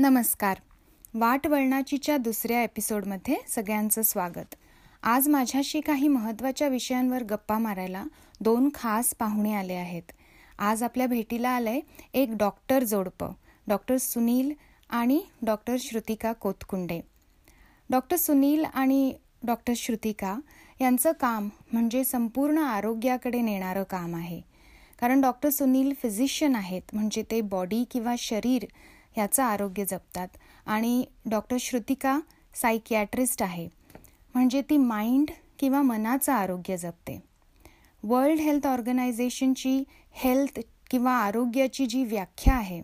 नमस्कार. वाट वळणाचीच्या दुसऱ्या एपिसोडमध्ये सगळ्यांचं स्वागत. आज माझ्याशी काही महत्त्वाच्या विषयांवर गप्पा मारायला दोन खास पाहुणे आले आहेत. आज आपल्या भेटीला आलंय एक डॉक्टर जोडपं डॉक्टर सुनील आणि डॉक्टर श्रुतिका कोतकुंडे. डॉक्टर सुनील आणि डॉक्टर श्रुतिका यांचं काम म्हणजे संपूर्ण आरोग्याकडे नेणारं काम आहे. कारण डॉक्टर सुनील फिजिशियन आहेत म्हणजे ते बॉडी किंवा शरीर ह्याचं आरोग्य जपतात. आणि डॉक्टर श्रुतिका सायकियाट्रिस्ट आहे. म्हणजे ती माइंड किंवा मनाचं आरोग्य जपते. वर्ल्ड हेल्थ ऑर्गनायझेशनची हेल्थ किंवा आरोग्याची जी व्याख्या आहे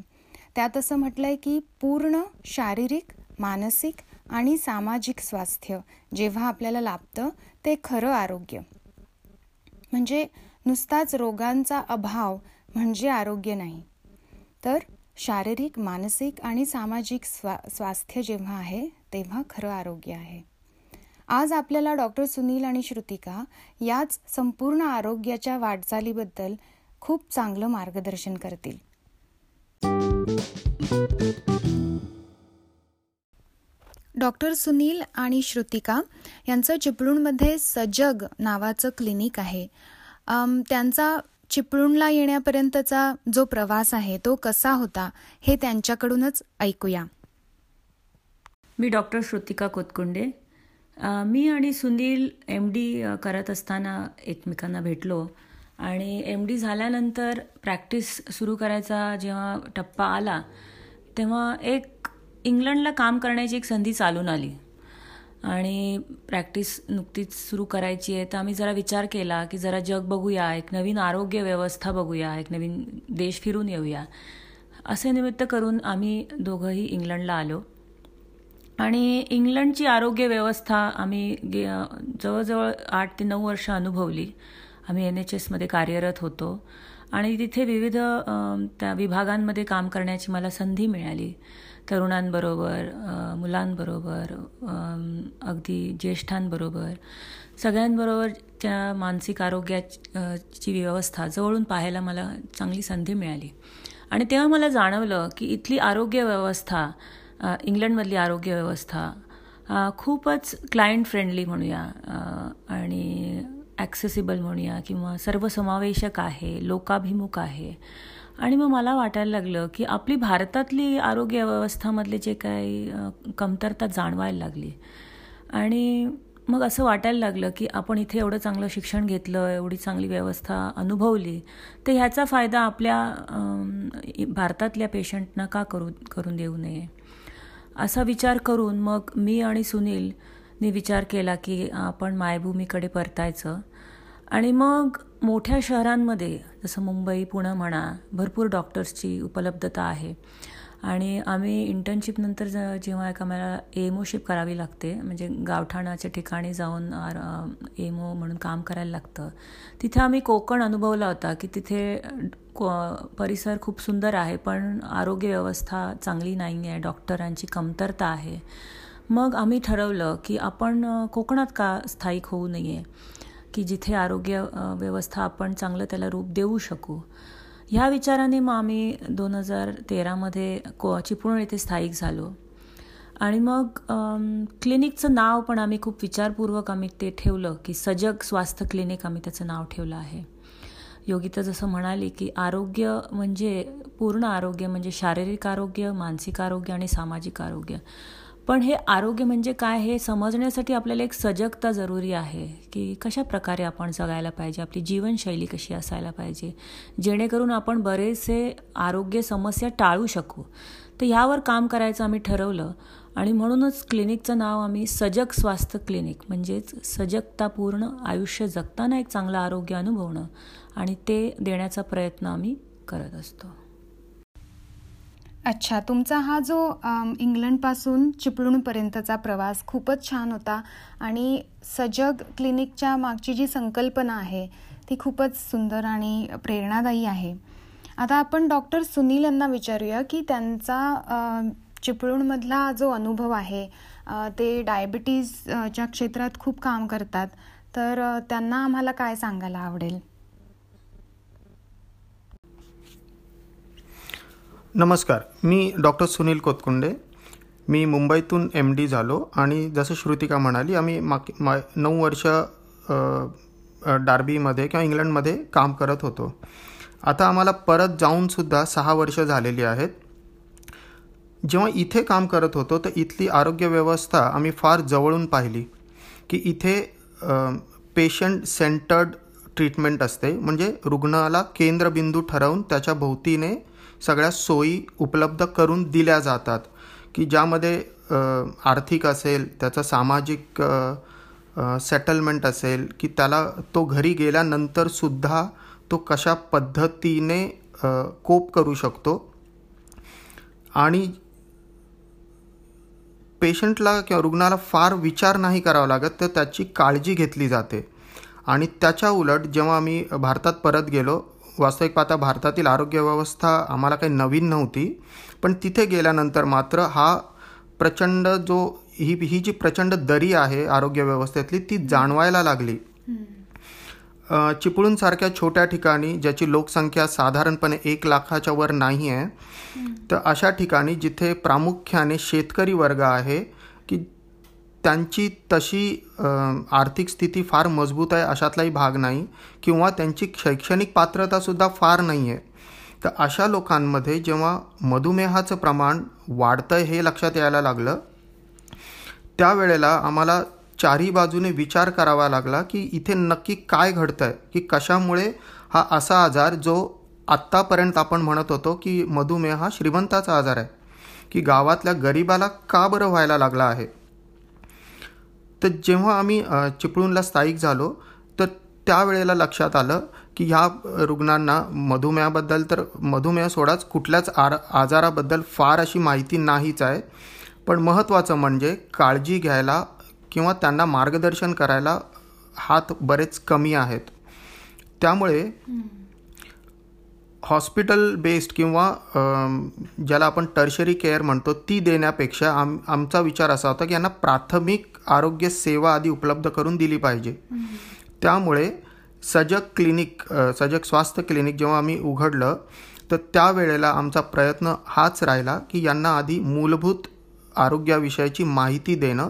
त्यात असं म्हटलं आहे की पूर्ण शारीरिक मानसिक आणि सामाजिक स्वास्थ्य जेव्हा आपल्याला लाभतं ते खरं आरोग्य. म्हणजे नुसताच रोगांचा अभाव म्हणजे आरोग्य नाही. तर शारीरिक मानसिक आणि सामाजिक स्वा स्वास्थ्य जेव्हा आहे तेव्हा खरं आरोग्य आहे. आज आपल्याला डॉक्टर सुनील आणि श्रुतिका याच संपूर्ण आरोग्याच्या वाटचालीबद्दल खूप चांगलं मार्गदर्शन करतील. डॉक्टर सुनील आणि श्रुतिका यांचं चिपळूणमध्ये सजग नावाचं क्लिनिक आहे. त्यांचा चिपळूणला येण्यापर्यंतचा जो प्रवास आहे तो कसा होता हे त्यांच्याकडूनच ऐकूया. मी डॉक्टर श्रुतिका कोतकुंडे. मी आणि सुनील एम डी करत असताना एकमेकांना भेटलो आणि एम डी झाल्यानंतर प्रॅक्टिस सुरू करायचा जेव्हा टप्पा आला तेव्हा एक इंग्लंडला काम करण्याची एक संधी चालून आली. आणि प्रॅक्टिस नुकतीच सुरू करायची आहे. तर आम्ही जरा विचार केला की जरा जग बघूया एक नवीन आरोग्य व्यवस्था बघूया एक नवीन देश फिरून येऊया. असे निमित्त करून आम्ही दोघंही इंग्लंडला आलो. आणि इंग्लंडची आरोग्य व्यवस्था आम्ही गे जवळजवळ आठ ते नऊ वर्ष अनुभवली. आम्ही एन एच एसमध्ये कार्यरत होतो. आणि तिथे विविध त्या विभागांमध्ये काम करण्याची मला संधी मिळाली. तरुणांबरोबर मुलांबरोबर अगदी ज्येष्ठांबरोबर सगळ्यांबरोबर त्या मानसिक आरोग्याची व्यवस्था जवळून पाहायला मला चांगली संधी मिळाली. आणि तेव्हा मला जाणवलं की इथली आरोग्य व्यवस्था इंग्लंडमधली आरोग्य व्यवस्था खूपच क्लायंट फ्रेंडली म्हणूया आणि ॲक्सेसिबल म्हणूया किंवा सर्वसमावेशक आहे लोकाभिमुख आहे. आणि मग मला वाटायला लागलं की आपली भारतातली आरोग्य व्यवस्थामधले जे काही कमतरता जाणवायला लागली. आणि मग असं वाटायला लागलं की आपण इथे एवढं चांगलं शिक्षण घेतलं एवढी चांगली व्यवस्था अनुभवली तर ह्याचा फायदा आपल्या भारतातल्या पेशंटना का करू करून देऊ नये? असा विचार करून मग मी आणि सुनीलनी विचार केला की आपण मायभूमीकडे परतायचं. आणि मग मोठ्या शहरांमध्ये जसं मुंबई पुणं म्हणा भरपूर डॉक्टर्सची उपलब्धता आहे. आणि आम्ही इंटर्नशिपनंतर जेव्हा एक आम्हाला एमओशिप करावी लागते म्हणजे गावठाणाच्या ठिकाणी जाऊन एमओ म्हणून काम करायला लागतं. तिथे आम्ही कोकण अनुभवला होता की तिथे परिसर खूप सुंदर आहे पण आरोग्य व्यवस्था चांगली नाही आहे डॉक्टरांची कमतरता आहे. मग आम्ही ठरवलं की आपण कोकणात का स्थायिक होऊ नये? की जिथे आरोग्य व्यवस्था आपण चांगलं त्याला रूप देऊ शकू. ह्या विचाराने मग आम्ही दोन हजार तेरामध्ये को चिपळूण येथे स्थायिक झालो. आणि मग क्लिनिकचं नाव पण आम्ही खूप विचारपूर्वक आम्ही ते ठेवलं की सजग स्वास्थ्य क्लिनिक आम्ही त्याचं नाव ठेवलं आहे. योगिता जसं म्हणाली की आरोग्य म्हणजे पूर्ण आरोग्य म्हणजे शारीरिक आरोग्य मानसिक आरोग्य आणि सामाजिक आरोग्य. पण हे आरोग्य म्हणजे काय हे समजण्यासाठी आपल्याला एक सजगता जरुरी आहे की कशा प्रकारे आपण जगायला पाहिजे आपली जीवनशैली कशी असायला पाहिजे जेणेकरून आपण बरेचसे आरोग्य समस्या टाळू शकू. तर ह्यावर काम करायचं आम्ही ठरवलं आणि म्हणूनच क्लिनिकचं नाव आम्ही सजग स्वास्थ्य क्लिनिक म्हणजेच सजगतापूर्ण आयुष्य जगताना एक चांगलं आरोग्य अनुभवणं आणि ते देण्याचा प्रयत्न आम्ही करत असतो. अच्छा तुमचा हा जो इंग्लंडपासून चिपळूणपर्यंतचा प्रवास खूपच छान होता आणि सजग क्लिनिकच्या मागची जी संकल्पना आहे ती खूपच सुंदर आणि प्रेरणादायी आहे. आता आपण डॉक्टर सुनील यांना विचारूया की त्यांचा चिपळूणमधला जो अनुभव आहे ते डायबिटीजच्या क्षेत्रात खूप काम करतात. तर त्यांना आम्हाला काय सांगायला आवडेल? नमस्कार मी डॉक्टर सुनील कोतकुंडे. मी मुंबईतून एम डी झालो आणि जसं श्रुतिका म्हणाली आम्ही माक मा नऊ वर्ष डार्बीमध्ये किंवा इंग्लंडमध्ये काम करत होतो. आता आम्हाला परत जाऊनसुद्धा सहा वर्ष झालेली आहेत. जेव्हा इथे काम करत होतो तर इथली आरोग्य व्यवस्था आम्ही फार जवळून पाहिली की इथे पेशंट सेंटर्ड ट्रीटमेंट असते. म्हणजे रुग्णाला केंद्रबिंदू ठरवून त्याच्या भोवतीने सगळ्या सोयी उपलब्ध करून दिल्या जातात की ज्यामध्ये आर्थिक असेल त्याचं सामाजिक सेटलमेंट असेल की त्याला तो घरी गेल्यानंतरसुद्धा तो कशा पद्धतीने कोप करू शकतो. आणि पेशंटला किंवा रुग्णाला फार विचार नाही करावा लागत तर त्याची काळजी घेतली जाते. आणि त्याच्या उलट जेव्हा आम्ही भारतात परत गेलो वास्तविक पाहता भारतातील आरोग्य व्यवस्था आम्हाला काही नवीन नव्हती पण तिथे गेल्यानंतर मात्र हा प्रचंड जो ही ही जी प्रचंड दरी आहे आरोग्य व्यवस्थेतली ती जाणवायला लागली. चिपळूणसारख्या छोट्या ठिकाणी ज्याची लोकसंख्या साधारणपणे एक लाखाच्या वर नाही आहे तर अशा ठिकाणी जिथे प्रामुख्याने शेतकरी वर्ग आहे की त्यांची तशी आर्थिक स्थिती फार मजबूत आहे अशातलाही भाग नाही किंवा त्यांची शैक्षणिक पात्रतासुद्धा फार नाही आहे. तर अशा लोकांमध्ये जेव्हा मधुमेहाचं प्रमाण वाढतं हे लक्षात यायला लागलं त्यावेळेला आम्हाला चारही बाजूने विचार करावा लागला की इथे नक्की काय घडतं आहे की कशामुळे हा असा आजार जो आत्तापर्यंत आपण म्हणत होतो की मधुमेह हा श्रीमंताचा आजार आहे की गावातल्या गरिबाला का बरं व्हायला लागला आहे? तर जेव्हा आम्ही चिपळूणला स्थायिक झालो तर त्यावेळेला लक्षात आलं की ह्या रुग्णांना मधुमेहाबद्दल तर मधुमेह सोडाच कुठल्याच आर आजाराबद्दल फार अशी माहिती नाहीच आहे. पण महत्त्वाचं म्हणजे काळजी घ्यायला किंवा त्यांना मार्गदर्शन करायला हात बरेच कमी आहेत. त्यामुळे हॉस्पिटल बेस्ड किंवा ज्याला आपण टर्शरी केअर म्हणतो ती देण्यापेक्षा आम आमचा विचार असा होता की यांना प्राथमिक आरोग्य सेवा आधी उपलब्ध करून दिली पाहिजे. त्यामुळे सजग क्लिनिक सजग स्वास्थ्य क्लिनिक जेव्हा आम्ही उघडलं तर त्यावेळेला आमचा प्रयत्न हाच राहिला की यांना आधी मूलभूत आरोग्याविषयीची माहिती देणं.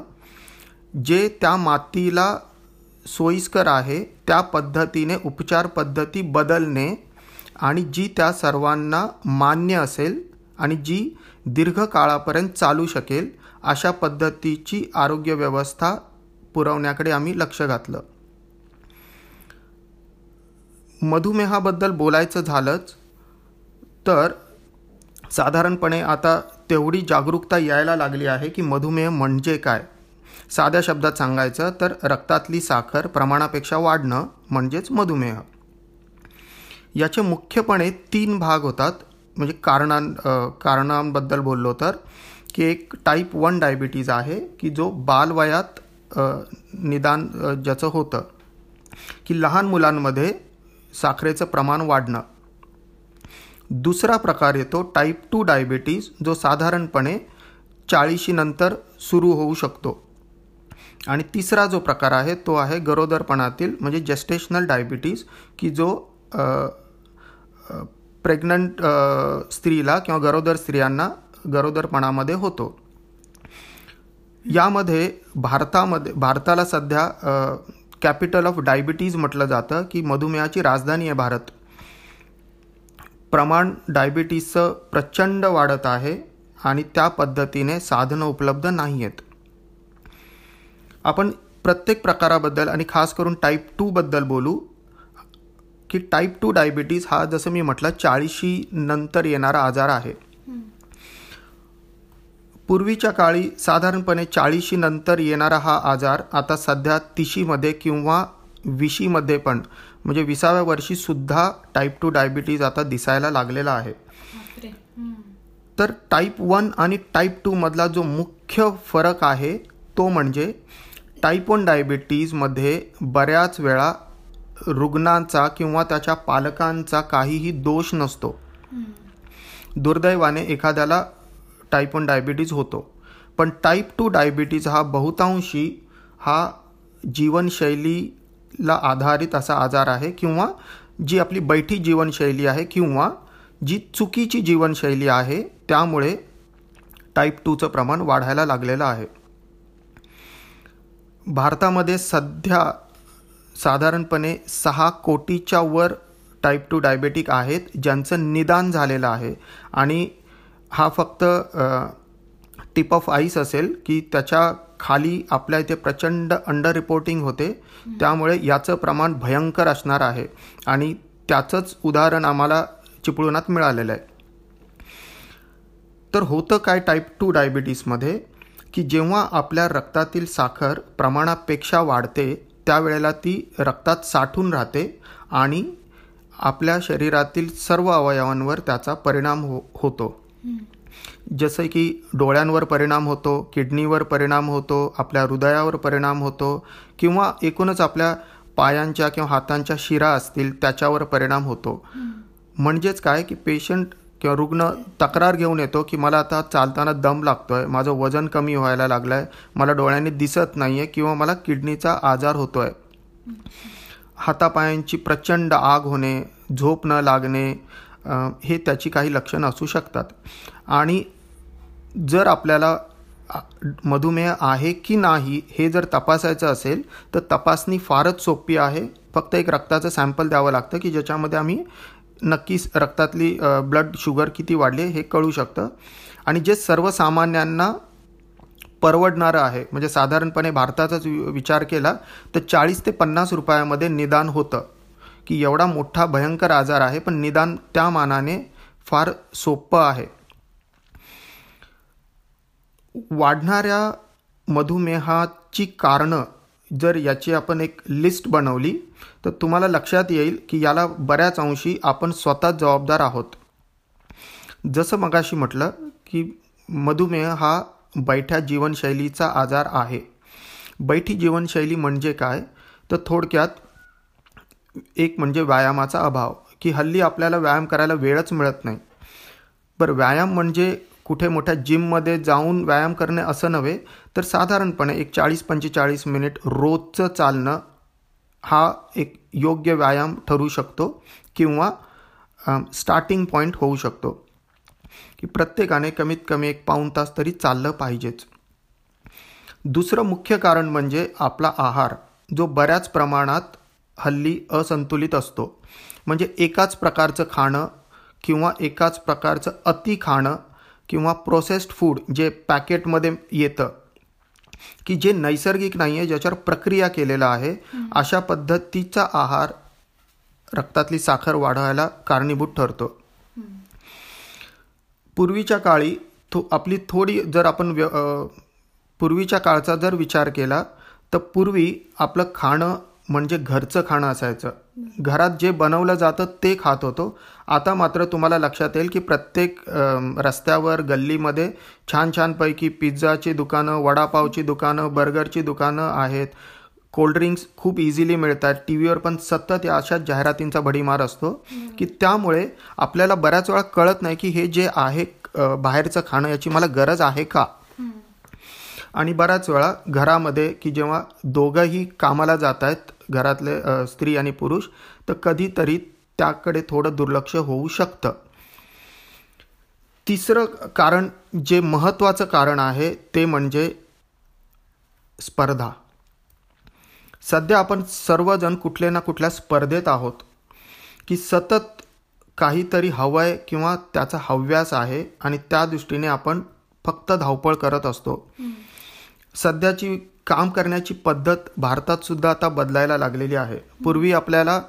जे त्या मातीला सोयीस्कर आहे त्या पद्धतीने उपचार पद्धती बदलणे आणि जी त्या सर्वांना मान्य असेल आणि जी दीर्घकाळापर्यंत चालू शकेल अशा पद्धतीची आरोग्य व्यवस्था पुरवण्याकडे आम्ही लक्ष घातलं. मधुमेहाबद्दल बोलायचं झालंच तर साधारणपणे आता तेवढी जागरूकता यायला लागली आहे की मधुमेह म्हणजे काय? साध्या शब्दात सांगायचं तर रक्तातली साखर प्रमाणापेक्षा वाढणं म्हणजेच मधुमेह. याचे मुख्यपणे तीन भाग होतात. म्हणजे कारणां कारणांबद्दल बोललो तर की एक टाईप वन डायबिटीज आहे की जो बालवयात निदान ज्याचं होतं की लहान मुलांमध्ये साखरेचं प्रमाण वाढणं. दुसरा प्रकार येतो टाईप टू डायबिटीज जो साधारणपणे चाळीशीनंतर सुरू होऊ शकतो. आणि तिसरा जो प्रकार आहे तो आहे गरोदरपणातील म्हणजे जेस्टेशनल डायबिटीज की जो प्रेग्नंट स्त्रीला किंवा गरोदर स्त्रियांना गरोदरपणामध्ये होतो. यामध्ये भारतामध्ये भारताला सध्या कॅपिटल ऑफ डायबिटीज म्हटलं जातं की मधुमेहाची राजधानी आहे भारत. प्रमाण डायबिटीजचं प्रचंड वाढत आहे आणि त्या पद्धतीने साधनं उपलब्ध नाही आहेत. आपण प्रत्येक प्रकाराबद्दल आणि खास करून टाईप टूबद्दल बोलू. की टाईप टू डायबिटीज हा जसं मी म्हटलं चाळीशी नंतर येणारा आजार आहे. पूर्वीच्या काळी साधारणपणे चाळीशी नंतर येणारा हा आजार आता सध्या तिशीमध्ये किंवा विशीमध्ये पण म्हणजे विसाव्या वर्षी सुद्धा टाईप टू डायबिटीज आता दिसायला लागलेला आहे. तर टाईप वन आणि टाईप टू मधला जो मुख्य फरक आहे तो म्हणजे टाईप वन डायबिटीजमध्ये बऱ्याच वेळा रुग्णांचा किंवा त्याच्या पालकांचा काहीही दोष नसतो. दुर्दैवाने एखाद्याला टाईप वन डायबिटीज होतो. पण टाईप टू डायबिटीज हा बहुतांशी हा जीवनशैलीला आधारित असा आजार आहे किंवा जी आपली बैठी जीवनशैली आहे किंवा जी चुकीची जीवनशैली आहे त्यामुळे टाईप टूचं प्रमाण वाढायला लागलेलं आहे. भारतामध्ये सध्या साधारणपणे सहा कोटीच्या वर टाईप टू डायबेटिक आहेत ज्यांचं निदान झालेलं आहे. आणि हा फक्त टिप ऑफ आईस असेल की त्याच्याखाली आपल्या इथे प्रचंड अंडर रिपोर्टिंग होते. त्यामुळे याचं प्रमाण भयंकर असणार आहे. आणि त्याचंच उदाहरण आम्हाला चिपळूणात मिळालेलं आहे. तर होतं काय टाईप टू डायबिटीसमध्ये की जेव्हा आपल्या रक्तातील साखर प्रमाणापेक्षा वाढते त्यावेळेला ती रक्तात साठून राहते आणि आपल्या शरीरातील सर्व अवयवांवर त्याचा परिणाम हो होतो. जसं की डोळ्यांवर परिणाम होतो किडनीवर परिणाम होतो आपल्या हृदयावर परिणाम होतो किंवा एकूणच आपल्या पायांच्या किंवा हातांच्या शिरा असतील त्याच्यावर परिणाम होतो. म्हणजेच काय की पेशंट किंवा रुग्ण तक्रार घेऊन येतो की मला आता चालताना दम लागतोय माझं वजन कमी व्हायला लागलं आहे मला डोळ्यांनी दिसत नाही आहे किंवा मला किडनीचा आजार होतो आहे हातापायांची प्रचंड आग होणे झोप न लागणे हे त्याची काही लक्षणं असू शकतात. आणि जर आपल्याला मधुमेह आहे की नाही हे जर तपासायचं असेल तर तपासणी फारच सोपी आहे. फक्त एक रक्ताचं सॅम्पल द्यावं लागतं की ज्याच्यामध्ये आम्ही नक्कीच रक्तातली ब्लड शुगर किती वाढली हे कळू शकतं. आणि जे सर्वसामान्यांना परवडणारं आहे म्हणजे साधारणपणे भारताचाच विचार केला तर चाळीस ते पन्नास रुपयामध्ये निदान होतं. की एवढा मोठा भयंकर आजार आहे पण निदान त्या मानाने फार सोपं आहे. वाढणाऱ्या मधुमेहाची कारणं जर याची आपण एक लिस्ट बनवली तर तुम्हाला लक्षात येईल की याला बऱ्याच अंशी आपण स्वतः जबाबदार आहोत. जसं मगाशी म्हटलं की मधुमेह हा बैठ्या जीवनशैलीचा आजार आहे. बैठी जीवनशैली म्हणजे काय? तर थोडक्यात एक म्हणजे व्यायामाचा अभाव की हल्ली आपल्याला व्यायाम करायला वेळच मिळत नाही. बरं व्यायाम म्हणजे कुठे मोठ्या जिममध्ये जाऊन व्यायाम करणे असं नव्हे तर साधारणपणे एक चाळीस पंचेचाळीस मिनिट रोजचं चालणं हा एक योग्य व्यायाम ठरू शकतो किंवा स्टार्टिंग पॉईंट होऊ शकतो. की प्रत्येकाने कमीत कमी एक पाऊण तास तरी चाललं पाहिजेच. दुसरं मुख्य कारण म्हणजे आपला आहार जो बऱ्याच प्रमाणात हल्ली असंतुलित असतो. म्हणजे एकाच प्रकारचं खाणं किंवा एकाच प्रकारचं अति खाणं किंवा प्रोसेस्ड फूड जे पॅकेटमध्ये येतं की जे नैसर्गिक नाही आहे ज्याच्यावर प्रक्रिया केलेला आहे अशा पद्धतीचा आहार रक्तातली साखर वाढवायला कारणीभूत ठरतो. पूर्वीच्या काळी थो आपली थोडी जर आपण व्य पूर्वीच्या काळचा जर विचार केला तर पूर्वी आपलं खाणं म्हणजे घरचं खाणं असायचं. घरात जे बनवलं जातं ते खात होतो. आता मात्र तुम्हाला लक्षात येईल की प्रत्येक रस्त्यावर गल्लीमध्ये छान छानपैकी पिझ्झाची दुकानं वडापावची दुकानं बर्गरची दुकानं आहेत. कोल्ड्रिंक्स खूप इझिली मिळतात. टी व्हीवर पण सतत या अशाच जाहिरातींचा भडीमार असतो की त्यामुळे आपल्याला बऱ्याच वेळा कळत नाही की हे जे आहे बाहेरचं खाणं याची मला गरज आहे का? आणि बऱ्याच वेळा घरामध्ये की जेव्हा दोघंही कामाला जात आहेत घरातले स्त्री आणि पुरुष तर कधीतरी त्याकडे थोडं दुर्लक्ष होऊ शकतं. तिसरं कारण जे महत्त्वाचं कारण आहे ते म्हणजे स्पर्धा. सध्या आपण सर्वजण कुठल्या ना कुठल्या स्पर्धेत आहोत की सतत काहीतरी हवं आहे किंवा त्याचा हव्यास आहे आणि त्या दृष्टीने आपण फक्त धावपळ करत असतो. सध्याची काम करण्याची पद्धत भारतात सुद्धा आता बदलायला लागलेली आहे. पूर्वी आपल्याला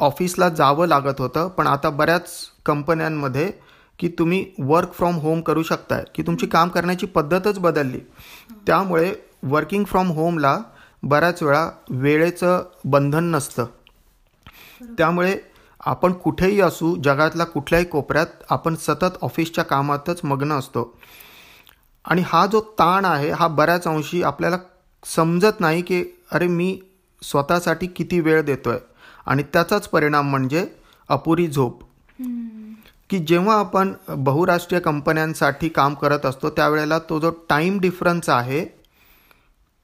ऑफिसला जावं लागत होतं पण आता बऱ्याच कंपन्यांमध्ये की तुम्ही वर्क फ्रॉम होम करू शकताय की तुमची काम करण्याची पद्धतच बदलली. त्यामुळे वर्किंग फ्रॉम होमला बऱ्याच वेळा वेळेचं बंधन नसतं. त्यामुळे आपण कुठेही असू जगातल्या कुठल्याही कोपऱ्यात आपण सतत ऑफिसच्या कामातच मग्न असतो. आणि हा जो ताण आहे हा बऱ्याच अंशी आपल्याला समजत नाही की अरे मी स्वतःसाठी किती वेळ देतोय? आणि त्याचाच परिणाम म्हणजे अपुरी झोप. की जेव्हा आपण बहुराष्ट्रीय कंपन्यांसाठी काम करत असतो त्यावेळेला तो जो टाईम डिफरन्स आहे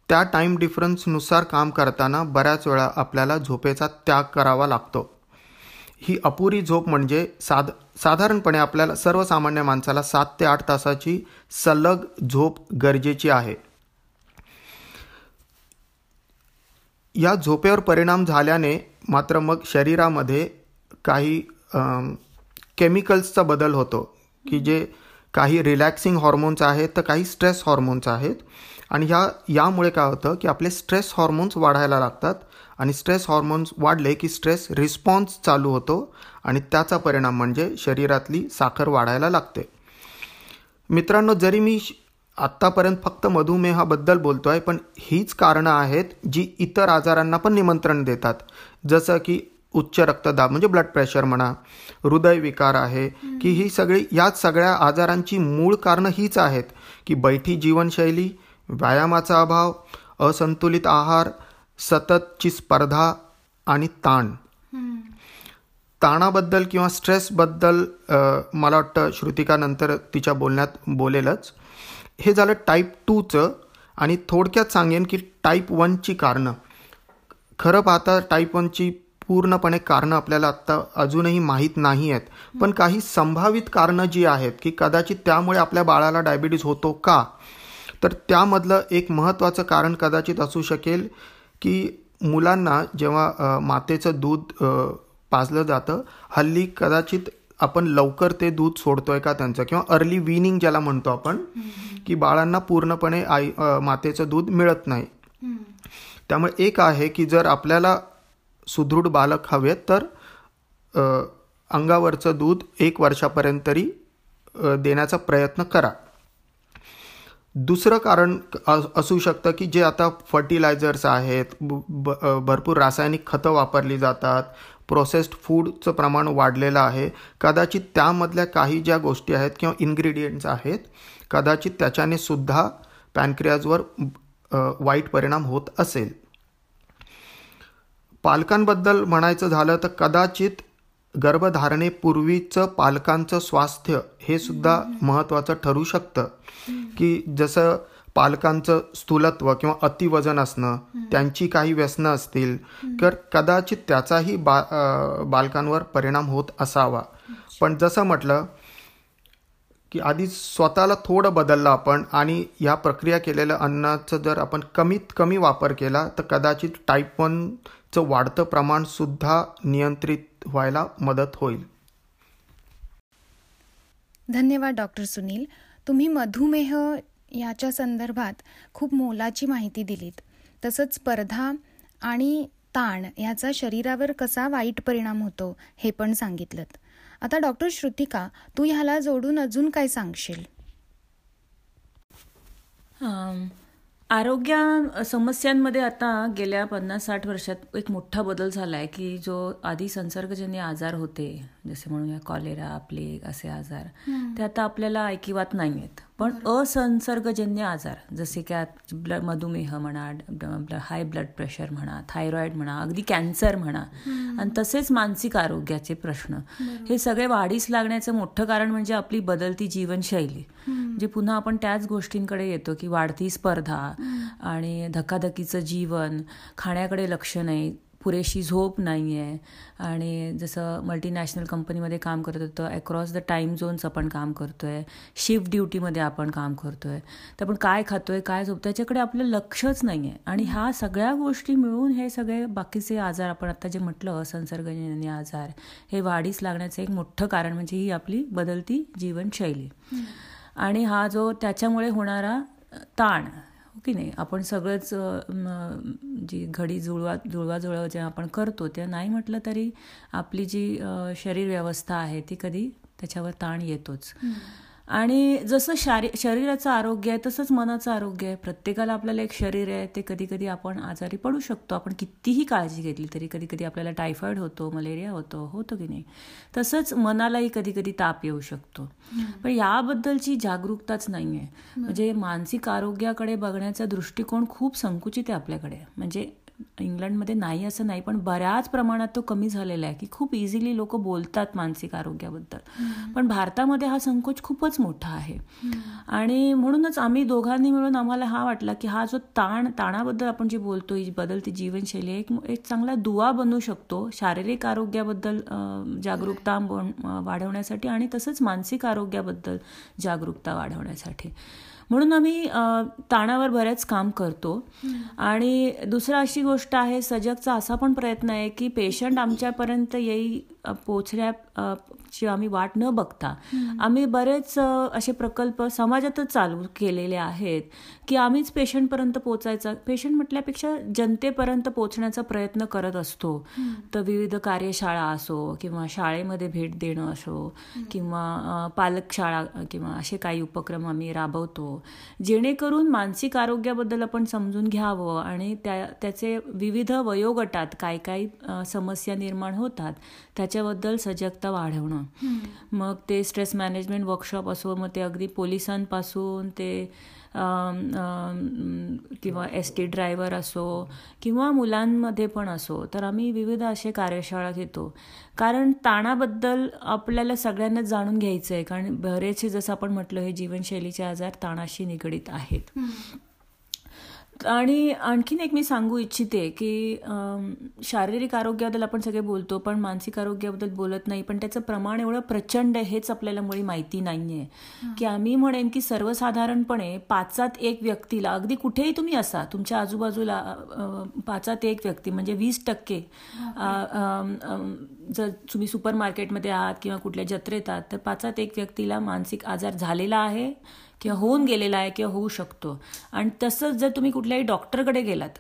त्या टाईम डिफरन्सनुसार काम करताना बऱ्याच वेळा आपल्याला झोपेचा त्याग करावा लागतो. ही अपुरी झोप म्हणजे साध साधारणपणे आपल्याला सर्वसामान्य माणसाला सात ते आठ तासाची सलग झोप गरजेची आहे. या झोपेवर परिणाम झाल्याने मात्र मग शरीरामध्ये काही केमिकल्सचा बदल होतो की जे काही रिलॅक्सिंग हॉर्मोन्स आहेत तर काही स्ट्रेस हॉर्मोन्स आहेत. आणि ह्या यामुळे काय होतं की आपले स्ट्रेस हॉर्मोन्स वाढायला लागतात. आणि स्ट्रेस हॉर्मोन्स वाढले की स्ट्रेस रिस्पॉन्स चालू होतो. आणि त्याचा परिणाम म्हणजे शरीरातली साखर वाढायला लागते. मित्रांनो जरी मी आत्तापर्यंत फक्त मधुमेहाबद्दल बोलतो आहे पण हीच कारणं आहेत जी इतर आजारांना पण निमंत्रण देतात. जसं की उच्च रक्तदाब म्हणजे ब्लड प्रेशर म्हणा हृदयविकार आहे की ही सगळी याच सगळ्या आजारांची मूळ कारणं हीच आहेत की बैठी जीवनशैली व्यायामाचा अभाव असंतुलित आहार सततची स्पर्धा आणि ताण. ताणाबद्दल किंवा स्ट्रेसबद्दल मला वाटतं श्रुतिका नंतर तिच्या बोलण्यात बोलेलच. हे झालं टाईप टूचं आणि थोडक्यात सांगेन की टाईप वनची कारणं. खरं पाहता टाईप वनची पूर्णपणे कारणं आपल्याला आत्ता अजूनही माहीत नाही आहेत. पण काही संभावित कारणं जी आहेत की कदाचित त्यामुळे आपल्या बाळाला डायबिटीज होतो का? तर त्यामधलं एक महत्त्वाचं कारण कदाचित असू शकेल की मुलांना जेव्हा मातेचं दूध पाजलं जातं हल्ली कदाचित आपण लवकर ते दूध सोडतोय का त्यांचं? किंवा अर्ली विनिंग ज्याला म्हणतो आपण की बाळांना पूर्णपणे आई मातेचं दूध मिळत नाही. त्यामुळे एक आहे की जर आपल्याला सुदृढ बालक हवेत तर अंगावरचं दूध एक वर्षापर्यंत तरी देण्याचा प्रयत्न करा. दुसरं कारण असू शकतं की जे आता फर्टिलायझर्स आहेत भरपूर रासायनिक खतं वापरली जातात प्रोसेस्ड फूडचं प्रमाण वाढलेलं आहे. कदाचित त्यामधल्या काही ज्या गोष्टी आहेत किंवा इन्ग्रेडियंट्स आहेत कदाचित त्याच्याने सुद्धा पॅनक्रियाजवर वाईट परिणाम होत असेल. पालकांबद्दल म्हणायचं झालं तर कदाचित गर्भधारणेपूर्वीचं पालकांचं स्वास्थ्य हे सुद्धा महत्त्वाचं ठरू शकतं. की जसं पालकांचं स्थूलत्व किंवा अतिवजन असणं त्यांची काही व्यसनं असतील तर कदाचित त्याचाही बा बालकांवर परिणाम होत असावा. पण जसं म्हटलं की आधी स्वतःला थोडं बदललं आपण आणि या प्रक्रिया केलेल्या अन्नाचं जर आपण कमीत कमी वापर केला तर कदाचित टाईप वनचं वाढतं प्रमाणसुद्धा नियंत्रित व्हायला मदत होईल. धन्यवाद डॉक्टर सुनील. तुम्ही मधुमेह याच्या संदर्भात खूप मोलाची माहिती दिलीत. तसंच स्पर्धा आणि ताण याचा शरीरावर कसा वाईट परिणाम होतो हे पण सांगितलं आता डॉक्टर श्रुतिका तू ह्याला जोडून अजून काय सांगशील? आरोग्य समस्यांमध्ये आता गेल्या पन्नास साठ वर्षात एक मोठा बदल झाला आहे की जो आधी संसर्गजन्य आजार होते जसे म्हणूया कॉलेरा प्लेग असे आजार ते आता आपल्याला ऐकिवात नाही आहेत पण असंसर्गजन्य आजार जसे की ब्लड मधुमेह म्हणा हाय ब्लड प्रेशर म्हणा थायरॉइड म्हणा अगदी कॅन्सर म्हणा आणि तसेच मानसिक आरोग्याचे प्रश्न. हे सगळे वाढीस लागण्याचं मोठं कारण म्हणजे आपली बदलती जीवनशैली. जे पुन्हा आपण त्याच गोष्टींकडे येतो की वाढती स्पर्धा आणि धकाधकीचं जीवन खाण्याकडे लक्ष नाही पुरेशी झोप नाही आहे आणि जसं मल्टीनॅशनल कंपनीमध्ये काम करत होतं अक्रॉस द टाईम झोन्स आपण काम करतो आहे शिफ्ट ड्युटीमध्ये आपण काम करतो आहे तर आपण काय खातो आहे काय झोप त्याच्याकडे आपलं लक्षच नाही आहे आणि ह्या सगळ्या गोष्टी मिळून हे सगळे बाकीचे आजार आपण आता जे म्हटलं संसर्गजन्य आजार हे वाढीस लागण्याचं एक मोठं कारण म्हणजे ही आपली बदलती जीवनशैली. आणि हा जो त्याच्यामुळे होणारा ताण की नाही आपण सगळंच जी घडी जुळवा जुळवाजुळव जे आपण करतो ते नाही म्हटलं तरी आपली जी शरीर व्यवस्था आहे ती कधी त्याच्यावर ताण येतोच. आणि जसं शारी शरीराचं आरोग्य आहे तसंच मनाचं आरोग्य आहे. प्रत्येकाला आपल्याला एक शरीर आहे ते कधी कधी आपण आजारी पडू शकतो. आपण कितीही काळजी घेतली तरी कधी कधी आपल्याला टायफॉईड होतो मलेरिया होतो होतो की नाही? तसंच मनालाही कधी कधी ताप येऊ शकतो. पण याबद्दलची जागरूकताच नाही आहे म्हणजे मानसिक आरोग्याकडे बघण्याचा दृष्टिकोन खूप संकुचित आहे आपल्याकडे. म्हणजे इंग्लंडमध्ये नाही असं नाही पण बऱ्याच प्रमाणात तो कमी झालेला आहे की खूप इझिली लोक बोलतात मानसिक आरोग्याबद्दल. पण भारतामध्ये हा संकोच खूपच मोठा आहे. आणि म्हणूनच आम्ही दोघांनी मिळून आम्हाला हा वाटला की हा जो ताण ताणाबद्दल आपण जी बोलतो ही बदलती जीवनशैली एक एक चांगला दुवा बनू शकतो शारीरिक आरोग्याबद्दल जागरूकता वाढवण्यासाठी आणि तसंच मानसिक आरोग्याबद्दल जागरूकता वाढवण्यासाठी. म्हणून आम्ही ताणावर बरेच काम करतो. आणि दुसरं अशी गोष्ट आहे सजगचा असा पण प्रयत्न आहे की पेशंट आमच्यापर्यंत येई पोचण्या ची आम्ही वाट न बघता. आम्ही बरेच असे प्रकल्प समाजातच चालू केलेले आहेत की आम्हीच पेशंटपर्यंत पोचायचा. पेशंट म्हटल्यापेक्षा जनतेपर्यंत पोचण्याचा प्रयत्न करत असतो. तर विविध कार्यशाळा असो किंवा शाळेमध्ये भेट देणं असो किंवा पालक शाळा किंवा असे काही उपक्रम आम्ही राबवतो. जेणेकरून मानसिक आरोग्याबद्दल आपण समजून घ्यावं आणि त्या त्याचे विविध वयोगटात काय काय समस्या निर्माण होतात. त्याच्याबद्दल सजगता वाढवणं. मग ते स्ट्रेस मॅनेजमेंट वर्कशॉप असो मग ते अगदी पोलिसांपासून ते किंवा एस टी ड्रायव्हर असो किंवा मुलांमध्ये पण असो तर आम्ही विविध असे कार्यशाळा घेतो. कारण ताणाबद्दल आपल्याला सगळ्यांनाच जाणून घ्यायचं आहे कारण बरेचसे जसं आपण म्हटलं हे जीवनशैलीचे आजार ताणाशी निगडीत आहेत. आणि आणखीन एक मी सांगू इच्छिते की शारीरिक आरोग्याबद्दल आपण सगळे बोलतो पण मानसिक आरोग्याबद्दल बोलत नाही पण त्याचं प्रमाण एवढं प्रचंड आहे हेच आपल्याला मुळी माहिती नाही आहे की आम्ही म्हणेन की सर्वसाधारणपणे पाचात एक व्यक्तीला अगदी कुठेही तुम्ही असा तुमच्या आजूबाजूला पाचात एक व्यक्ती म्हणजे वीस टक्के जर तुम्ही सुपर मार्केटमध्ये आहात किंवा कुठल्या जत्रेत आहात तर पाचात एक व्यक्तीला मानसिक आजार झालेला आहे. किंवा होऊन गेलेला आहे किंवा होऊ शकतो. आणि तसंच जर तुम्ही कुठल्याही डॉक्टरकडे गेलात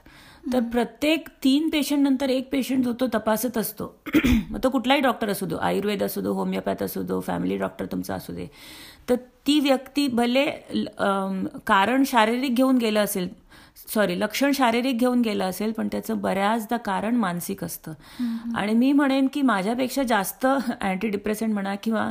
तर प्रत्येक तीन पेशंट नंतर एक पेशंट जो तो तपासत असतो. मग तो कुठलाही डॉक्टर असू दो आयुर्वेद असू दो होमिओपॅथ असू दो फॅमिली डॉक्टर तुमचा असू दे. तर ती व्यक्ती भले कारण शारीरिक घेऊन गेलं असेल सॉरी लक्षण शारीरिक घेऊन गेलं असेल पण त्याचं बऱ्याचदा कारण मानसिक असतं. आणि मी म्हणेन की माझ्यापेक्षा जास्त अँटी डिप्रेसंट म्हणा किंवा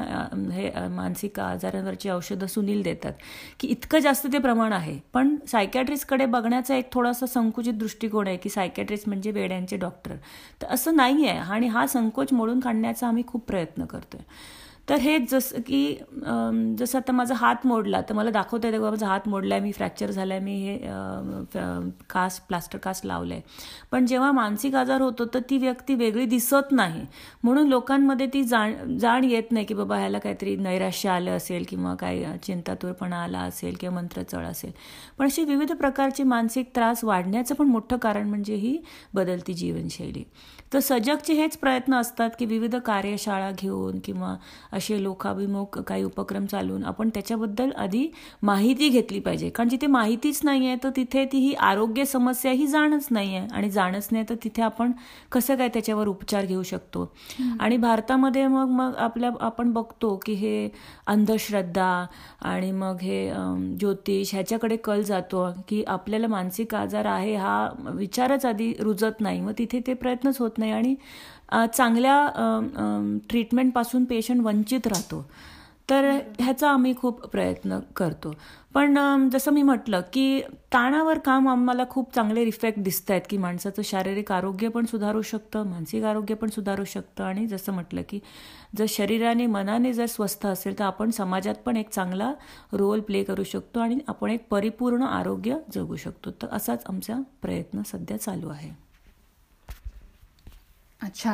हे मानसिक आजारांवरची औषधं सुनील देतात की इतकं जास्त ते प्रमाण आहे. पण सायकॅट्रिस्टकडे बघण्याचा एक थोडासा संकुचित दृष्टिकोन आहे की सायकॅट्रिस्ट म्हणजे वेड्यांचे डॉक्टर तर असं नाही आहे आणि हा संकोच मोडून काढण्याचा आम्ही खूप प्रयत्न करतोय. तर हे जसं की जसं आता माझा हात मोडला तर मला दाखवता येतं माझा हात मोडला आहे मी फ्रॅक्चर झाला आहे मी हे कास्ट प्लास्टर कास्ट लावलं आहे पण जेव्हा मानसिक आजार होतो तर ती व्यक्ती वेगळी दिसत नाही. म्हणून लोकांमध्ये ती जाण जाण येत नाही की बाबा ह्याला काहीतरी नैराश्य आलं असेल किंवा काही चिंतातूरपणा आला असेल किंवा मंत्रचळ असेल. पण अशी विविध प्रकारचे मानसिक त्रास वाढण्याचं पण मोठं कारण म्हणजे ही बदलती जीवनशैली. तर सजगचे हेच प्रयत्न असतात की विविध कार्यशाळा घेऊन किंवा असे लोकाभिमुख काही उपक्रम चालून आपण त्याच्याबद्दल आधी माहिती घेतली पाहिजे. कारण जिथे माहितीच नाही आहे तर तिथे ती ही आरोग्य समस्या ही जाणच नाही आहे आणि जाणच नाही तर तिथे आपण कसं काय त्याच्यावर उपचार घेऊ शकतो? आणि भारतामध्ये मग मग आपल्या आपण बघतो की हे अंधश्रद्धा आणि मग हे ज्योतिष ह्याच्याकडे कल जातो की आपल्याला मानसिक आजार आहे हा विचारच आधी रुजत नाही. मग तिथे ते प्रयत्नच होत नाही. आणि चांगल्या ट्रीटमेंटपासून पेशंट वंचित राहतो. तर ह्याचा आम्ही खूप प्रयत्न करतो. पण जसं मी म्हटलं की ताणावर काम आम्हाला खूप चांगले इफेक्ट दिसत आहेत की माणसाचं शारीरिक आरोग्य पण सुधारू शकतं मानसिक आरोग्य पण सुधारू शकतं. आणि जसं म्हटलं की जर शरीराने मनाने जर स्वस्थ असेल तर आपण समाजात पण एक चांगला रोल प्ले करू शकतो आणि आपण एक परिपूर्ण आरोग्य जगू शकतो. तर असाच आमचा प्रयत्न सध्या चालू आहे. अच्छा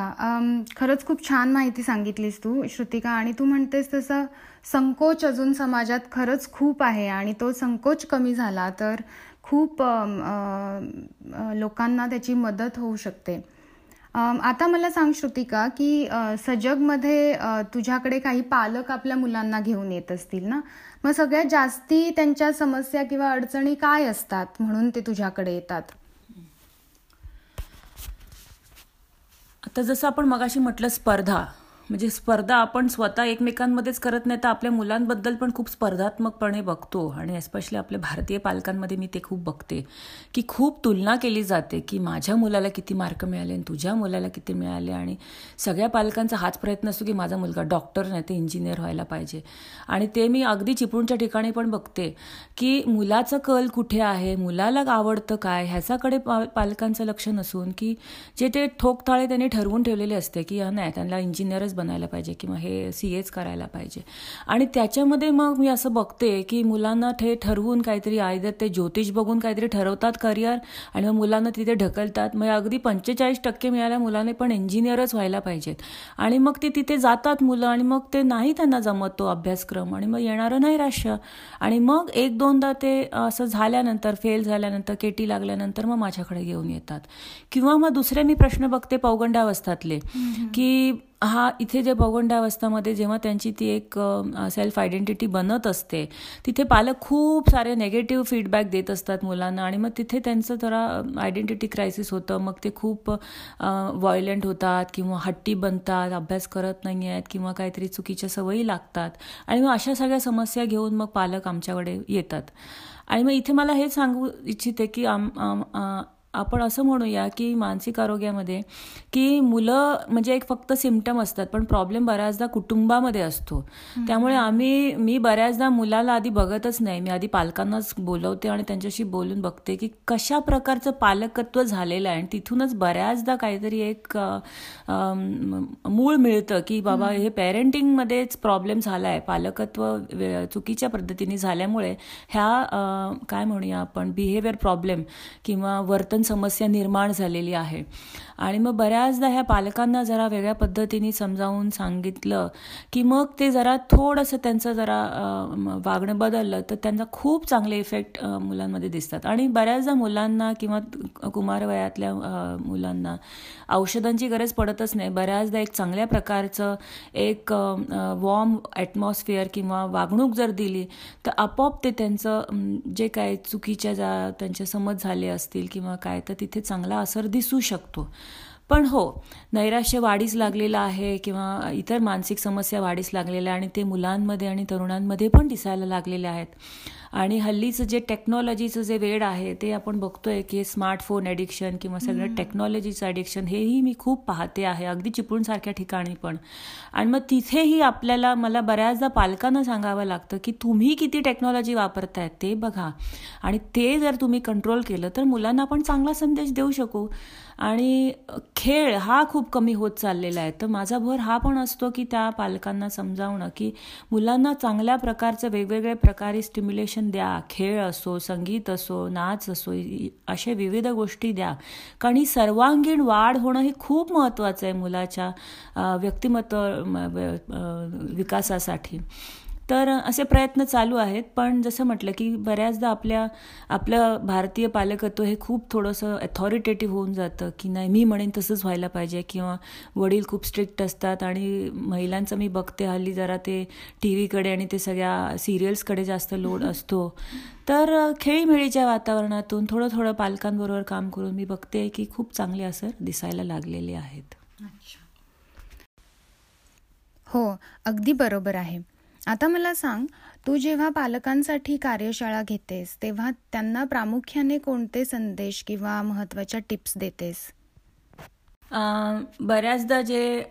खरंच खूप छान माहिती सांगितलीस तू श्रुतिका आणि तू म्हणतेस तसं संकोच अजून समाजात खरंच खूप आहे आणि तो संकोच कमी झाला तर खूप लोकांना त्याची मदत होऊ शकते. आता मला सांग श्रुतिका की सजगमध्ये तुझ्याकडे काही पालक आपल्या मुलांना घेऊन येत असतील ना? मग सगळ्यात जास्ती त्यांच्या समस्या किंवा अडचणी काय असतात म्हणून ते तुझ्याकडे येतात? आता जसं आपण मगाशी म्हटलं स्पर्धा म्हणजे स्पर्धा आपण स्वतः एकमेकांमध्येच करत नाही तर आपल्या मुलांबद्दल पण खूप स्पर्धात्मकपणे बघतो. आणि एस्पेशली आपल्या भारतीय पालकांमध्ये मी ते खूप बघते की खूप तुलना केली जाते की माझ्या मुलाला किती मार्क मिळाले आणि तुझ्या मुलाला किती मिळाले. आणि सगळ्या पालकांचा हाच प्रयत्न असतो की माझा मुलगा डॉक्टर नाही ते इंजिनियर व्हायला पाहिजे. आणि ते मी अगदी चिपळूणच्या ठिकाणी पण बघते की मुलाचं कल कुठे आहे मुलाला आवडतं काय ह्याच्याकडे पालकांचं लक्ष नसून की जे ते ठोकताळे त्यांनी ठरवून ठेवलेले असते की नाही त्यांना इंजिनियरच बनायला पाहिजे किंवा हे सी एच करायला पाहिजे. आणि त्याच्यामध्ये मग मी असं बघते की मुलांना ते ठरवून काहीतरी आयदर ते ज्योतिष बघून काहीतरी ठरवतात करिअर आणि मग मुलांना तिथे ढकलतात. मग अगदी पंचेचाळीस टक्के मिळाल्या मुलाने पण इंजिनियरच व्हायला पाहिजेत. आणि मग ते तिथे जातात मुलं आणि मग ते नाही त्यांना जमत तो अभ्यासक्रम आणि मग येणारं नाही राष्ट्र आणि मग एक दोनदा ते असं झाल्यानंतर फेल झाल्यानंतर केटी लागल्यानंतर मग माझ्याकडे घेऊन येतात. किंवा मग दुसरे मी प्रश्न बघते पौगंडावस्थातले की हा इथे जे पौगंडावस्थामध्ये जेव्हा त्यांची ती एक सेल्फ आयडेंटिटी बनत असते तिथे पालक खूप सारे नेगेटिव्ह फीडबॅक देत असतात मुलांना आणि मग तिथे त्यांचं जरा आयडेंटिटी क्रायसिस होतं. मग ते खूप व्हायलंट होतात किंवा हट्टी बनतात अभ्यास करत नाही आहेत किंवा काहीतरी चुकीच्या सवयी लागतात. आणि मग अशा सगळ्या समस्या घेऊन मग पालक आमच्याकडे येतात. आणि मग इथे मला हे सांगू इच्छिते की आम आपण असं म्हणूया की मानसिक आरोग्यामध्ये की मुलं म्हणजे एक फक्त सिमटम असतात पण प्रॉब्लेम बऱ्याचदा कुटुंबामध्ये असतो. त्यामुळे आम्ही मी बऱ्याचदा मुलाला आधी बघतच नाही. मी आधी पालकांनाच बोलवते आणि त्यांच्याशी बोलून बघते की कशा प्रकारचं पालकत्व झालेलं आहे. आणि तिथूनच बऱ्याचदा काहीतरी एक मूळ मिळतं की बाबा हे पेरेंटिंगमध्येच प्रॉब्लेम झाला आहे पालकत्व चुकीच्या पद्धतीने झाल्यामुळे ह्या काय म्हणूया आपण बिहेवियर प्रॉब्लेम किंवा वर्तन समस्या निर्माण झालेली आहे. आणि मग बऱ्याचदा ह्या पालकांना जरा वेगळ्या पद्धतीने समजावून सांगितलं की मग ते जरा थोडंसं त्यांचं जरा वागणं बदललं तर त्यांचा खूप चांगले इफेक्ट मुलांमध्ये दिसतात. आणि बऱ्याचदा मुलांना किंवा कुमारवयातल्या मुलांना औषधांची गरज पडतच नाही. बऱ्याचदा एक चांगल्या प्रकारचं एक वॉर्म ॲटमॉस्फिअर किंवा वागणूक जर दिली तर आपोआप ते त्यांचं जे काय चुकीच्या ज्या त्यांच्या समज झाले असतील किंवा काय तर तिथे चांगला असर दिसू शकतो. पण हो नैराश्य वाढीस लागलेलं आहे किंवा इतर मानसिक समस्या वाढीस लागलेल्या आणि ते मुलांमध्ये आणि तरुणांमध्ये पण दिसायला लागलेले आहेत. आणि हल्लीचं जे टेक्नॉलॉजीचं जे वेळ आहे ते आपण बघतोय की स्मार्टफोन ॲडिक्शन किंवा सगळं टेक्नॉलॉजीचं ॲडिक्शन हेही मी खूप पाहते आहे. अगदी चिपळूणसारख्या ठिकाणी पण. आणि मग तिथेही आपल्याला मला बऱ्याचदा पालकांना सांगावं लागतं की तुम्ही किती टेक्नॉलॉजी वापरतायत ते बघा. आणि ते जर तुम्ही कंट्रोल केलं तर मुलांना आपण चांगला संदेश देऊ शकू. आणि खेळ हा खूप कमी होत चाललेला आहे. तर माझा भर हा पण असतो की त्या पालकांना समजावणं की मुलांना चांगल्या प्रकारचं वेगवेगळ्या प्रकारे स्टिम्युलेशन द्या खेळ असो संगीत असो नाच असो अशा विविध गोष्टी द्या. कारण ही सर्वांगीण वाढ होणं हे खूप महत्त्वाचं आहे मुलाच्या व्यक्तिमत्व विकासासाठी. तर असे प्रयत्न चालू आहेत. पण जसं म्हटलं की बऱ्याचदा आपल्या आपलं भारतीय पालकत्व हे खूप थोडंसं अथॉरिटेटिव्ह होऊन जातं की नाही मी म्हणेन तसंच व्हायला पाहिजे किंवा वडील खूप स्ट्रिक्ट असतात आणि महिलांचं मी बघते हल्ली जरा ते टी व्हीकडे आणि ते सगळ्या सिरियल्सकडे जास्त लोड असतो. तर खेळीमेळीच्या वातावरणातून थोडं थोडं पालकांबरोबर काम करून मी बघते की खूप चांगले असर दिसायला लागलेले आहेत. हो अगदी बरोबर आहे. आता मला सांग तू जेव्हा पालकांसाठी कार्यशाळा घेतेस तेव्हा त्यांना प्रामुख्याने कोणते संदेश किंवा महत्त्वाच्या टिप्स देतेस? बऱ्याचदा जे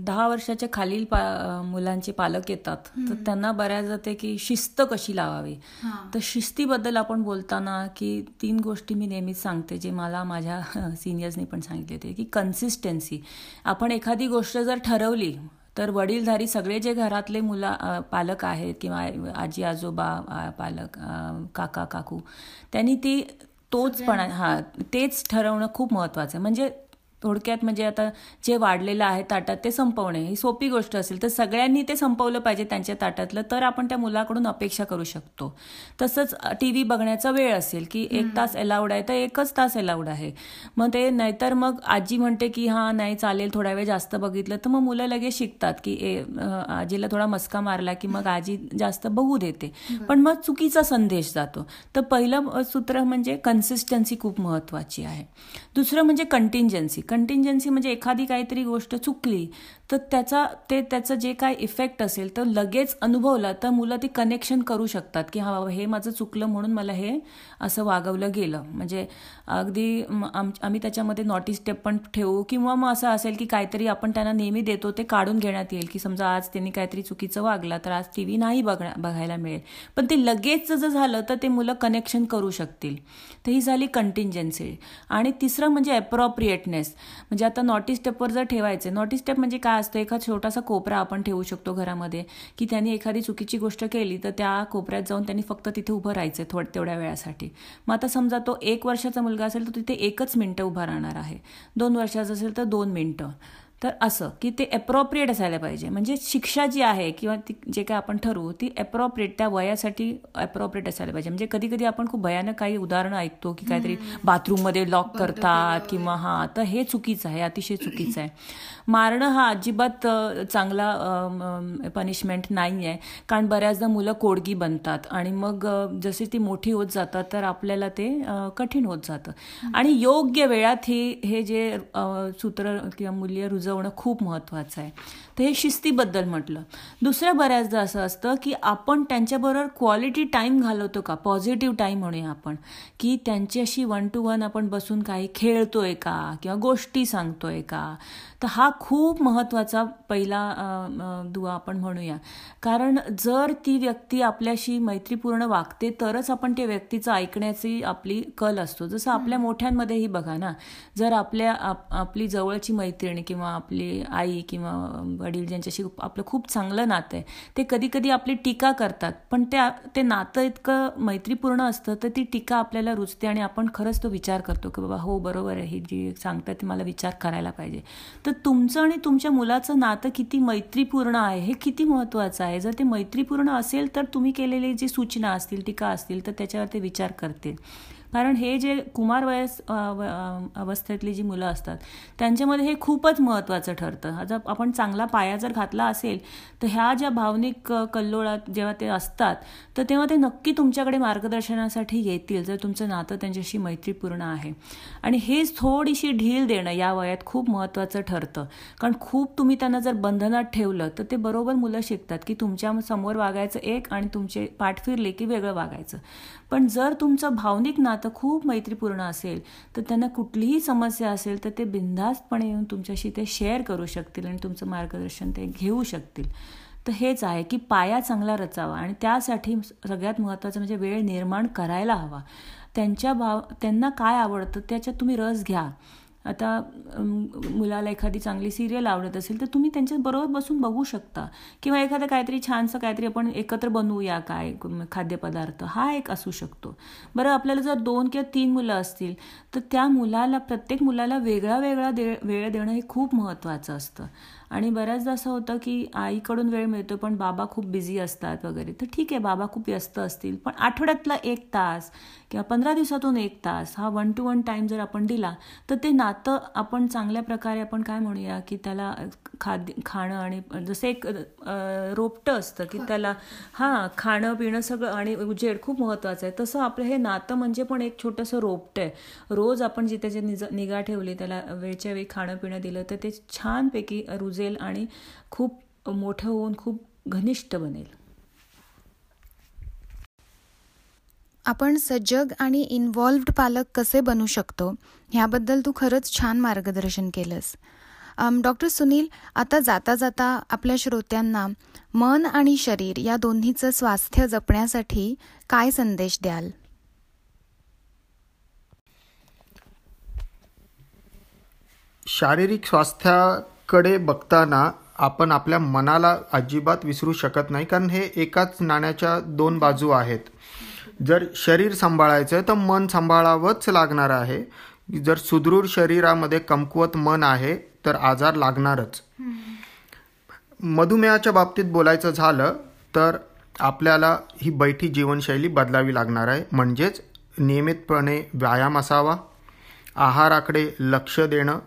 दहा वर्षाच्या खालील पा मुलांचे पालक येतात तर त्यांना बऱ्याचदा ते की शिस्त कशी लावावी? तर शिस्तीबद्दल आपण बोलताना की तीन गोष्टी मी नेहमीच सांगते जे मला माझ्या सिनियर्सनी पण सांगितले ते की कन्सिस्टन्सी आपण एखादी गोष्ट जर ठरवली तर वडीलधारी सगळे जे घरातले मुला पालक आहेत किंवा आजी आजोबा पालक काका काकू त्यांनी ती तोचपणा हां तेच ठरवणं खूप महत्त्वाचं आहे. म्हणजे थोडक्यात म्हणजे आता जे वाढलेलं आहे ताटात ते संपवणे ही सोपी गोष्ट असेल. तर सगळ्यांनी ते संपवलं पाहिजे त्यांच्या ताटातलं तर आपण त्या मुलाकडून अपेक्षा करू शकतो. तसंच टी व्ही बघण्याचा वेळ असेल की एक तास अलाउड आहे तर एकच तास अलाउड आहे. मग ते नाहीतर मग आजी म्हणते की हां नाही चालेल थोडा वेळ जास्त बघितलं. तर मग मुलं लगेच शिकतात की ए आजीला थोडा मस्का मारला की मग आजी जास्त बघू देते. पण मग चुकीचा संदेश जातो. तर पहिलं सूत्र म्हणजे कन्सिस्टन्सी खूप महत्वाची आहे. दुसरं म्हणजे कंटिंजन्सी कंटिंजन्सी म्हणजे एखादी काहीतरी गोष्ट चुकली तर त्याचा ते त्याचं जे काय इफेक्ट असेल तर लगेच अनुभवला तर मुलं ती कनेक्शन करू शकतात की हा हे माझं चुकलं म्हणून मला हे असं वागवलं गेलं. म्हणजे अगदी आम्ही त्याच्यामध्ये नॉटी स्टेप पण ठेवू किंवा मग असं असेल की काहीतरी आपण त्यांना नेहमी देतो ते काढून घेण्यात येईल की समजा आज त्यांनी काहीतरी चुकीचं वागला तर आज टी व्ही नाही बघायला मिळेल. पण ते लगेच जर झालं तर ते मुलं कनेक्शन करू शकतील. तर ही झाली कंटिंजन्सी आणि तिसरं म्हणजे अप्रॉप्रिएटनेस म्हणजे आता नॉटी स्टेपवर जर ठेवायचं नॉटी स्टेप म्हणजे काय असतो एखादा छोटासा कोपरा आपण ठेवू शकतो घरामध्ये की त्यांनी एखादी चुकीची गोष्ट केली तर त्या कोपऱ्यात जाऊन त्यांनी फक्त तिथे उभं राहायचं थोड तेवढ्या वेळासाठी. मग आता समजा तो एक वर्षाचा मुलगा असेल तर तिथे एकच मिनटं उभा राहणार आहे. दोन वर्षाचा असेल तर दोन मिनटं. तर असं की ते अप्रोप्रिएट असायला पाहिजे. म्हणजे शिक्षा जी आहे किंवा ती जे काय आपण ठरवू ती अप्रोप्रिएट त्या वयासाठी अप्रोप्रिएट असायला पाहिजे. म्हणजे कधी कधी आपण खूप भयानक काही उदाहरणं ऐकतो की काहीतरी बाथरूममध्ये लॉक करतात किंवा हां तर हे चुकीचं आहे अतिशय चुकीचं आहे. मारणं हा अजिबात चांगला पनिशमेंट नाही आहे कारण बऱ्याचदा मुलं कोडगी बनतात आणि मग जशी ती मोठी होत जातात तर आपल्याला ते कठीण होत जातं. आणि योग्य वेळात हे हे जे सूत्र किंवा मूल्य रुजवणं खूप महत्त्वाचं आहे. तर हे शिस्तीबद्दल म्हटलं. दुसरं बऱ्याचदा असं असतं की आपण त्यांच्याबरोबर क्वालिटी टाईम घालवतो का? पॉझिटिव्ह टाईम म्हणूया आपण. की त्यांच्याशी वन टू वन आपण बसून काही खेळतोय का? किंवा गोष्टी सांगतोय का? तर हा खूप महत्त्वाचा पहिला दुवा आपण म्हणूया. कारण जर ती व्यक्ती आपल्याशी मैत्रीपूर्ण वागते तरच आपण त्या व्यक्तीचं ऐकण्याची आपली कल असतो. जसं आपल्या मोठ्यांमध्येही बघा ना जर आपल्या आपली जवळची मैत्रिणी किंवा आपली आई किंवा वडील ज्यांच्याशी आपलं खूप चांगलं नातं आहे ते कधी कधी आपली टीका करतात. पण त्या ते नातं इतकं मैत्रीपूर्ण असतं तर ती टीका आपल्याला रुचते आणि आपण खरंच तो विचार करतो की बाबा हो बरोबर आहे. ही जी सांगतात ती मला विचार करायला पाहिजे. तर तर तुमचं आणि तुमच्या मुलाचं नातं किती मैत्रीपूर्ण आहे हे किती महत्त्वाचं आहे? जर ते मैत्रीपूर्ण असेल तर तुम्ही केलेली जी सूचना असतील टीका असतील तर त्याच्यावर ते विचार करतील. कारण हे जे कुमार वयस अवस्थेतली जी मुलं असतात त्यांच्यामध्ये हे खूपच महत्त्वाचं ठरतं. जर आपण चांगला पाया जर घातला असेल तर ह्या ज्या भावनिक कल्लोळात जेव्हा ते असतात तर तेव्हा ते नक्की तुमच्याकडे मार्गदर्शनासाठी येतील जर तुमचं नातं त्यांच्याशी मैत्रीपूर्ण आहे. आणि हेच थोडीशी ढील देणं या वयात खूप महत्त्वाचं ठरतं. कारण खूप तुम्ही त्यांना जर बंधनात ठेवलं तर ते बरोबर मुलं शिकतात की तुमच्यासमोर वागायचं एक आणि तुमचे पाठ फिरले की वेगळं वागायचं. पण जर तुमचं भावनिक नातं खूप मैत्रीपूर्ण असेल तर त्यांना कुठलीही समस्या असेल तर ते बिनधास्तपणे येऊन तुमच्याशी ते शेअर करू शकतील आणि तुमचं मार्गदर्शन ते घेऊ शकतील. तर हेच आहे की पाया चांगला रचावा आणि त्यासाठी सगळ्यात महत्त्वाचं म्हणजे वेळ निर्माण करायला हवा. त्यांच्या भाव त्यांना काय आवडतं त्याच्यात तुम्ही रस घ्या. आता मुलाला एखादी चांगली सिरियल आवडत असेल तर तुम्ही त्यांच्याबरोबर बसून बघू शकता. किंवा एखादं काहीतरी छानसं काहीतरी आपण एकत्र बनवूया काय खाद्यपदार्थ हा एक असू शकतो. बरं आपल्याला जर दोन किंवा तीन मुलं असतील तर त्या मुलाला प्रत्येक मुलाला वेगळा वेगळा दे वेळ देणं हे खूप महत्त्वाचं असतं. आणि बऱ्याचदा असं होतं की आईकडून वेळ मिळतो पण बाबा खूप बिझी असतात वगैरे. तर ठीक आहे बाबा खूप व्यस्त असतील पण आठवड्यातला एक तास किंवा पंधरा दिवसातून एक तास हा वन टू वन टाईम जर आपण दिला तर ते नातं आपण चांगल्या प्रकारे आपण काय म्हणूया की त्याला खाद्य खाणं आणि जसं एक रोपटं असतं की त्याला हां खाणं पिणं सगळं आणि उजेड खूप महत्त्वाचं आहे. तसं आपलं हे नातं म्हणजे पण एक छोटंसं रोपटं आहे. रोज आपण जिथे जे निज निगा ठेवली त्याला वेळच्या वेळी खाणं पिणं दिलं तर ते छानपैकी रुजे रुजेल आणि खूप मोठं होऊन खूप घनिष्ठ बनेल. आपण सजग आणि इन्व्हॉल्व्ड पालक कसे बनू शकतो ह्याबद्दल तू खरंच छान मार्गदर्शन केलंस. डॉक्टर सुनील आता जाता जाता आपल्या श्रोत्यांना मन आणि शरीर या दोन्हीचं स्वास्थ्य जपण्यासाठी काय संदेश द्याल? शारीरिक कडे बघताना आपण आपल्या मनाला अजिबात विसरू शकत नाही कारण हे एकाच नाण्याच्या दोन बाजू आहेत. जर शरीर सांभाळायचं तर मन सांभाळावंच लागणार आहे. जर सुदृढ शरीरामध्ये कमकुवत मन आहे तर आजार लागणारच. मधुमेहाच्या बाबतीत बोलायचं झालं तर आपल्याला ही बैठी जीवनशैली बदलावी लागणार आहे. म्हणजेच नियमितपणे व्यायाम असावा आहाराकडे लक्ष देणं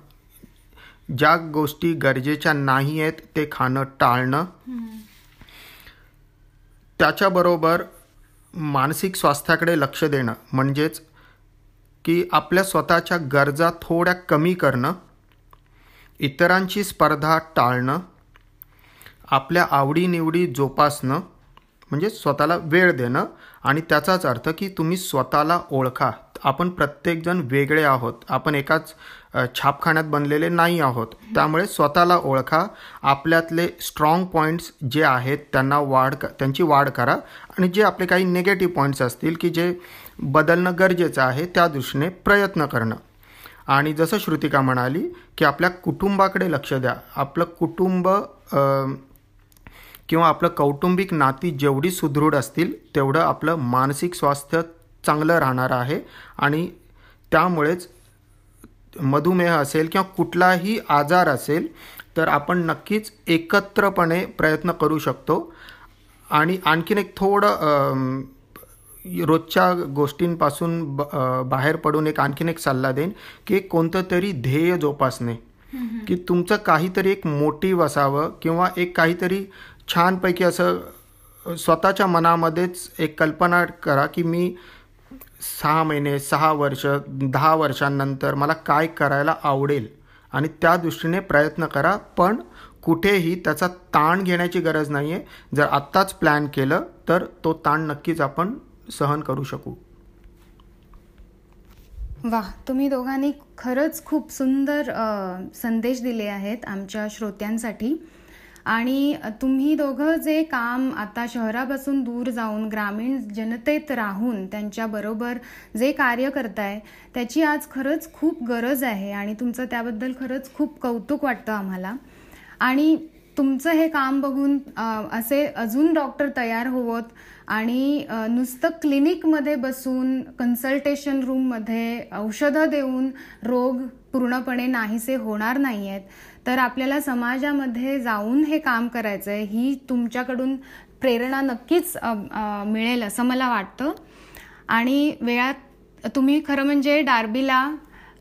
ज्या गोष्टी गरजेच्या नाही आहेत ते खाणं टाळणं. त्याच्याबरोबर मानसिक स्वास्थ्याकडे लक्ष देणं म्हणजेच की आपल्या स्वतःच्या गरजा थोड्या कमी करणं इतरांची स्पर्धा टाळणं आपल्या आवडीनिवडी जोपासणं म्हणजे स्वतःला वेळ देणं आणि त्याचाच अर्थ की तुम्ही स्वतःला ओळखा. आपण प्रत्येकजण वेगळे आहोत. आपण एकाच छापखान्यात बनलेले नाही आहोत. त्यामुळे स्वतःला ओळखा. आपल्यातले स्ट्रॉंग पॉईंट्स जे आहेत त्यांना वाढ त्यांची वाढ करा. आणि जे आपले काही निगेटिव्ह पॉईंट्स असतील की जे बदलणं गरजेचं आहे त्या दृष्टीने प्रयत्न करणं. आणि जसं श्रुतिका म्हणाली की आपल्या कुटुंबाकडे लक्ष द्या. आपलं कुटुंब किंवा आपलं कौटुंबिक नाती जेवढी सुदृढ असतील तेवढं आपलं मानसिक स्वास्थ्य चांगलं राहणार आहे. आणि त्यामुळेच मधुमेह असेल किंवा कुठलाही आजार असेल तर आपण नक्कीच एकत्रपणे प्रयत्न करू शकतो. आणि आणखीन एक थोडं रोजच्या गोष्टींपासून बाहेर पडून एक आणखीन एक सल्ला देईन की कोणतं तरी ध्येय जोपासणे. की तुमचं काहीतरी एक मोटिव्ह असावं किंवा एक काहीतरी छानपैकी असं स्वतःच्या मनामध्येच एक कल्पना करा की मी सहा महिने सहा वर्ष दहा वर्षांनंतर मला काय करायला आवडेल? आणि त्या दृष्टीने प्रयत्न करा पण कुठेही त्याचा ताण घेण्याची गरज नाही आहे जर आत्ताच प्लॅन केलं तर तो ताण नक्कीच आपण सहन करू शकू. वा तुम्ही दोघांनी खरंच खूप सुंदर संदेश दिले आहेत आमच्या श्रोत्यांसाठी. आणि तुम्ही दोघं जे काम आता शहरापासून दूर जाऊन ग्रामीण जनतेत राहून त्यांच्याबरोबर जे कार्य करताय त्याची आज खरंच खूप गरज आहे आणि तुमचं त्याबद्दल खरंच खूप कौतुक वाटतं आम्हाला. आणि तुमचं हे काम बघून असे अजून डॉक्टर तयार होवत आणि नुसतं क्लिनिकमध्ये बसून कन्सल्टेशन रूममध्ये औषधं देऊन रोग पूर्णपणे नाहीसे होणार नाही आहेत तर आपल्याला समाजामध्ये जाऊन हे काम करायचं आहे ही तुमच्याकडून प्रेरणा नक्कीच मिळेल असं मला वाटतं. आणि वेळात तुम्ही खरं म्हणजे डार्बीला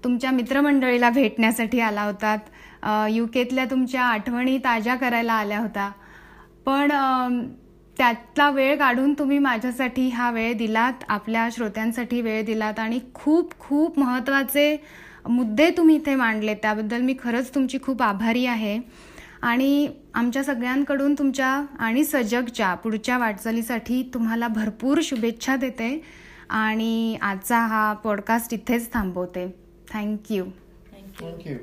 तुमच्या मित्रमंडळीला भेटण्यासाठी आला होतात. यू केतल्या तुमच्या आठवणी ताज्या करायला आल्या होता. पण त्यातला वेळ काढून तुम्ही माझ्यासाठी हा वेळ दिलात आपल्या श्रोत्यांसाठी वेळ दिलात आणि खूप खूप महत्त्वाचे मुद्दे तुम्ही इथे मांडले त्याबद्दल मी खरंच तुमची खूप आभारी आहे. आणि आमच्या सगळ्यांकडून तुमच्या आणि सजगच्या पुढच्या वाटचालीसाठी तुम्हाला भरपूर शुभेच्छा देते. आणि आजचा हा पॉडकास्ट इथेच थांबवते. थँक्यू थँक्यू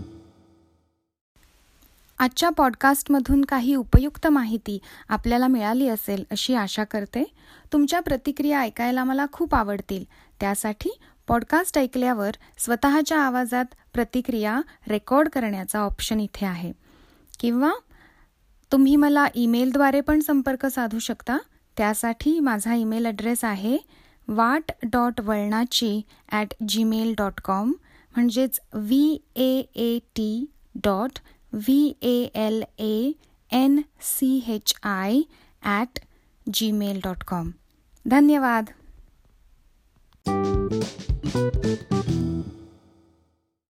आजच्या पॉडकास्टमधून काही उपयुक्त माहिती आपल्याला मिळाली असेल अशी आशा करते. तुमच्या प्रतिक्रिया ऐकायला मला खूप आवडतील. त्यासाठी पॉडकास्ट ऐकल्यावर स्वतःच्या आवाजात प्रतिक्रिया रेकॉर्ड करण्याचा ऑप्शन इथे आहे. किंवा तुम्ही मला ईमेलद्वारे पण संपर्क साधू शकता. त्यासाठी माझा ईमेल ॲड्रेस आहे वाट डॉट वळणाची ॲट जीमेल डॉट कॉम. म्हणजेच V A A T dot V A L A N C H I at Gmail dot com धन्यवाद.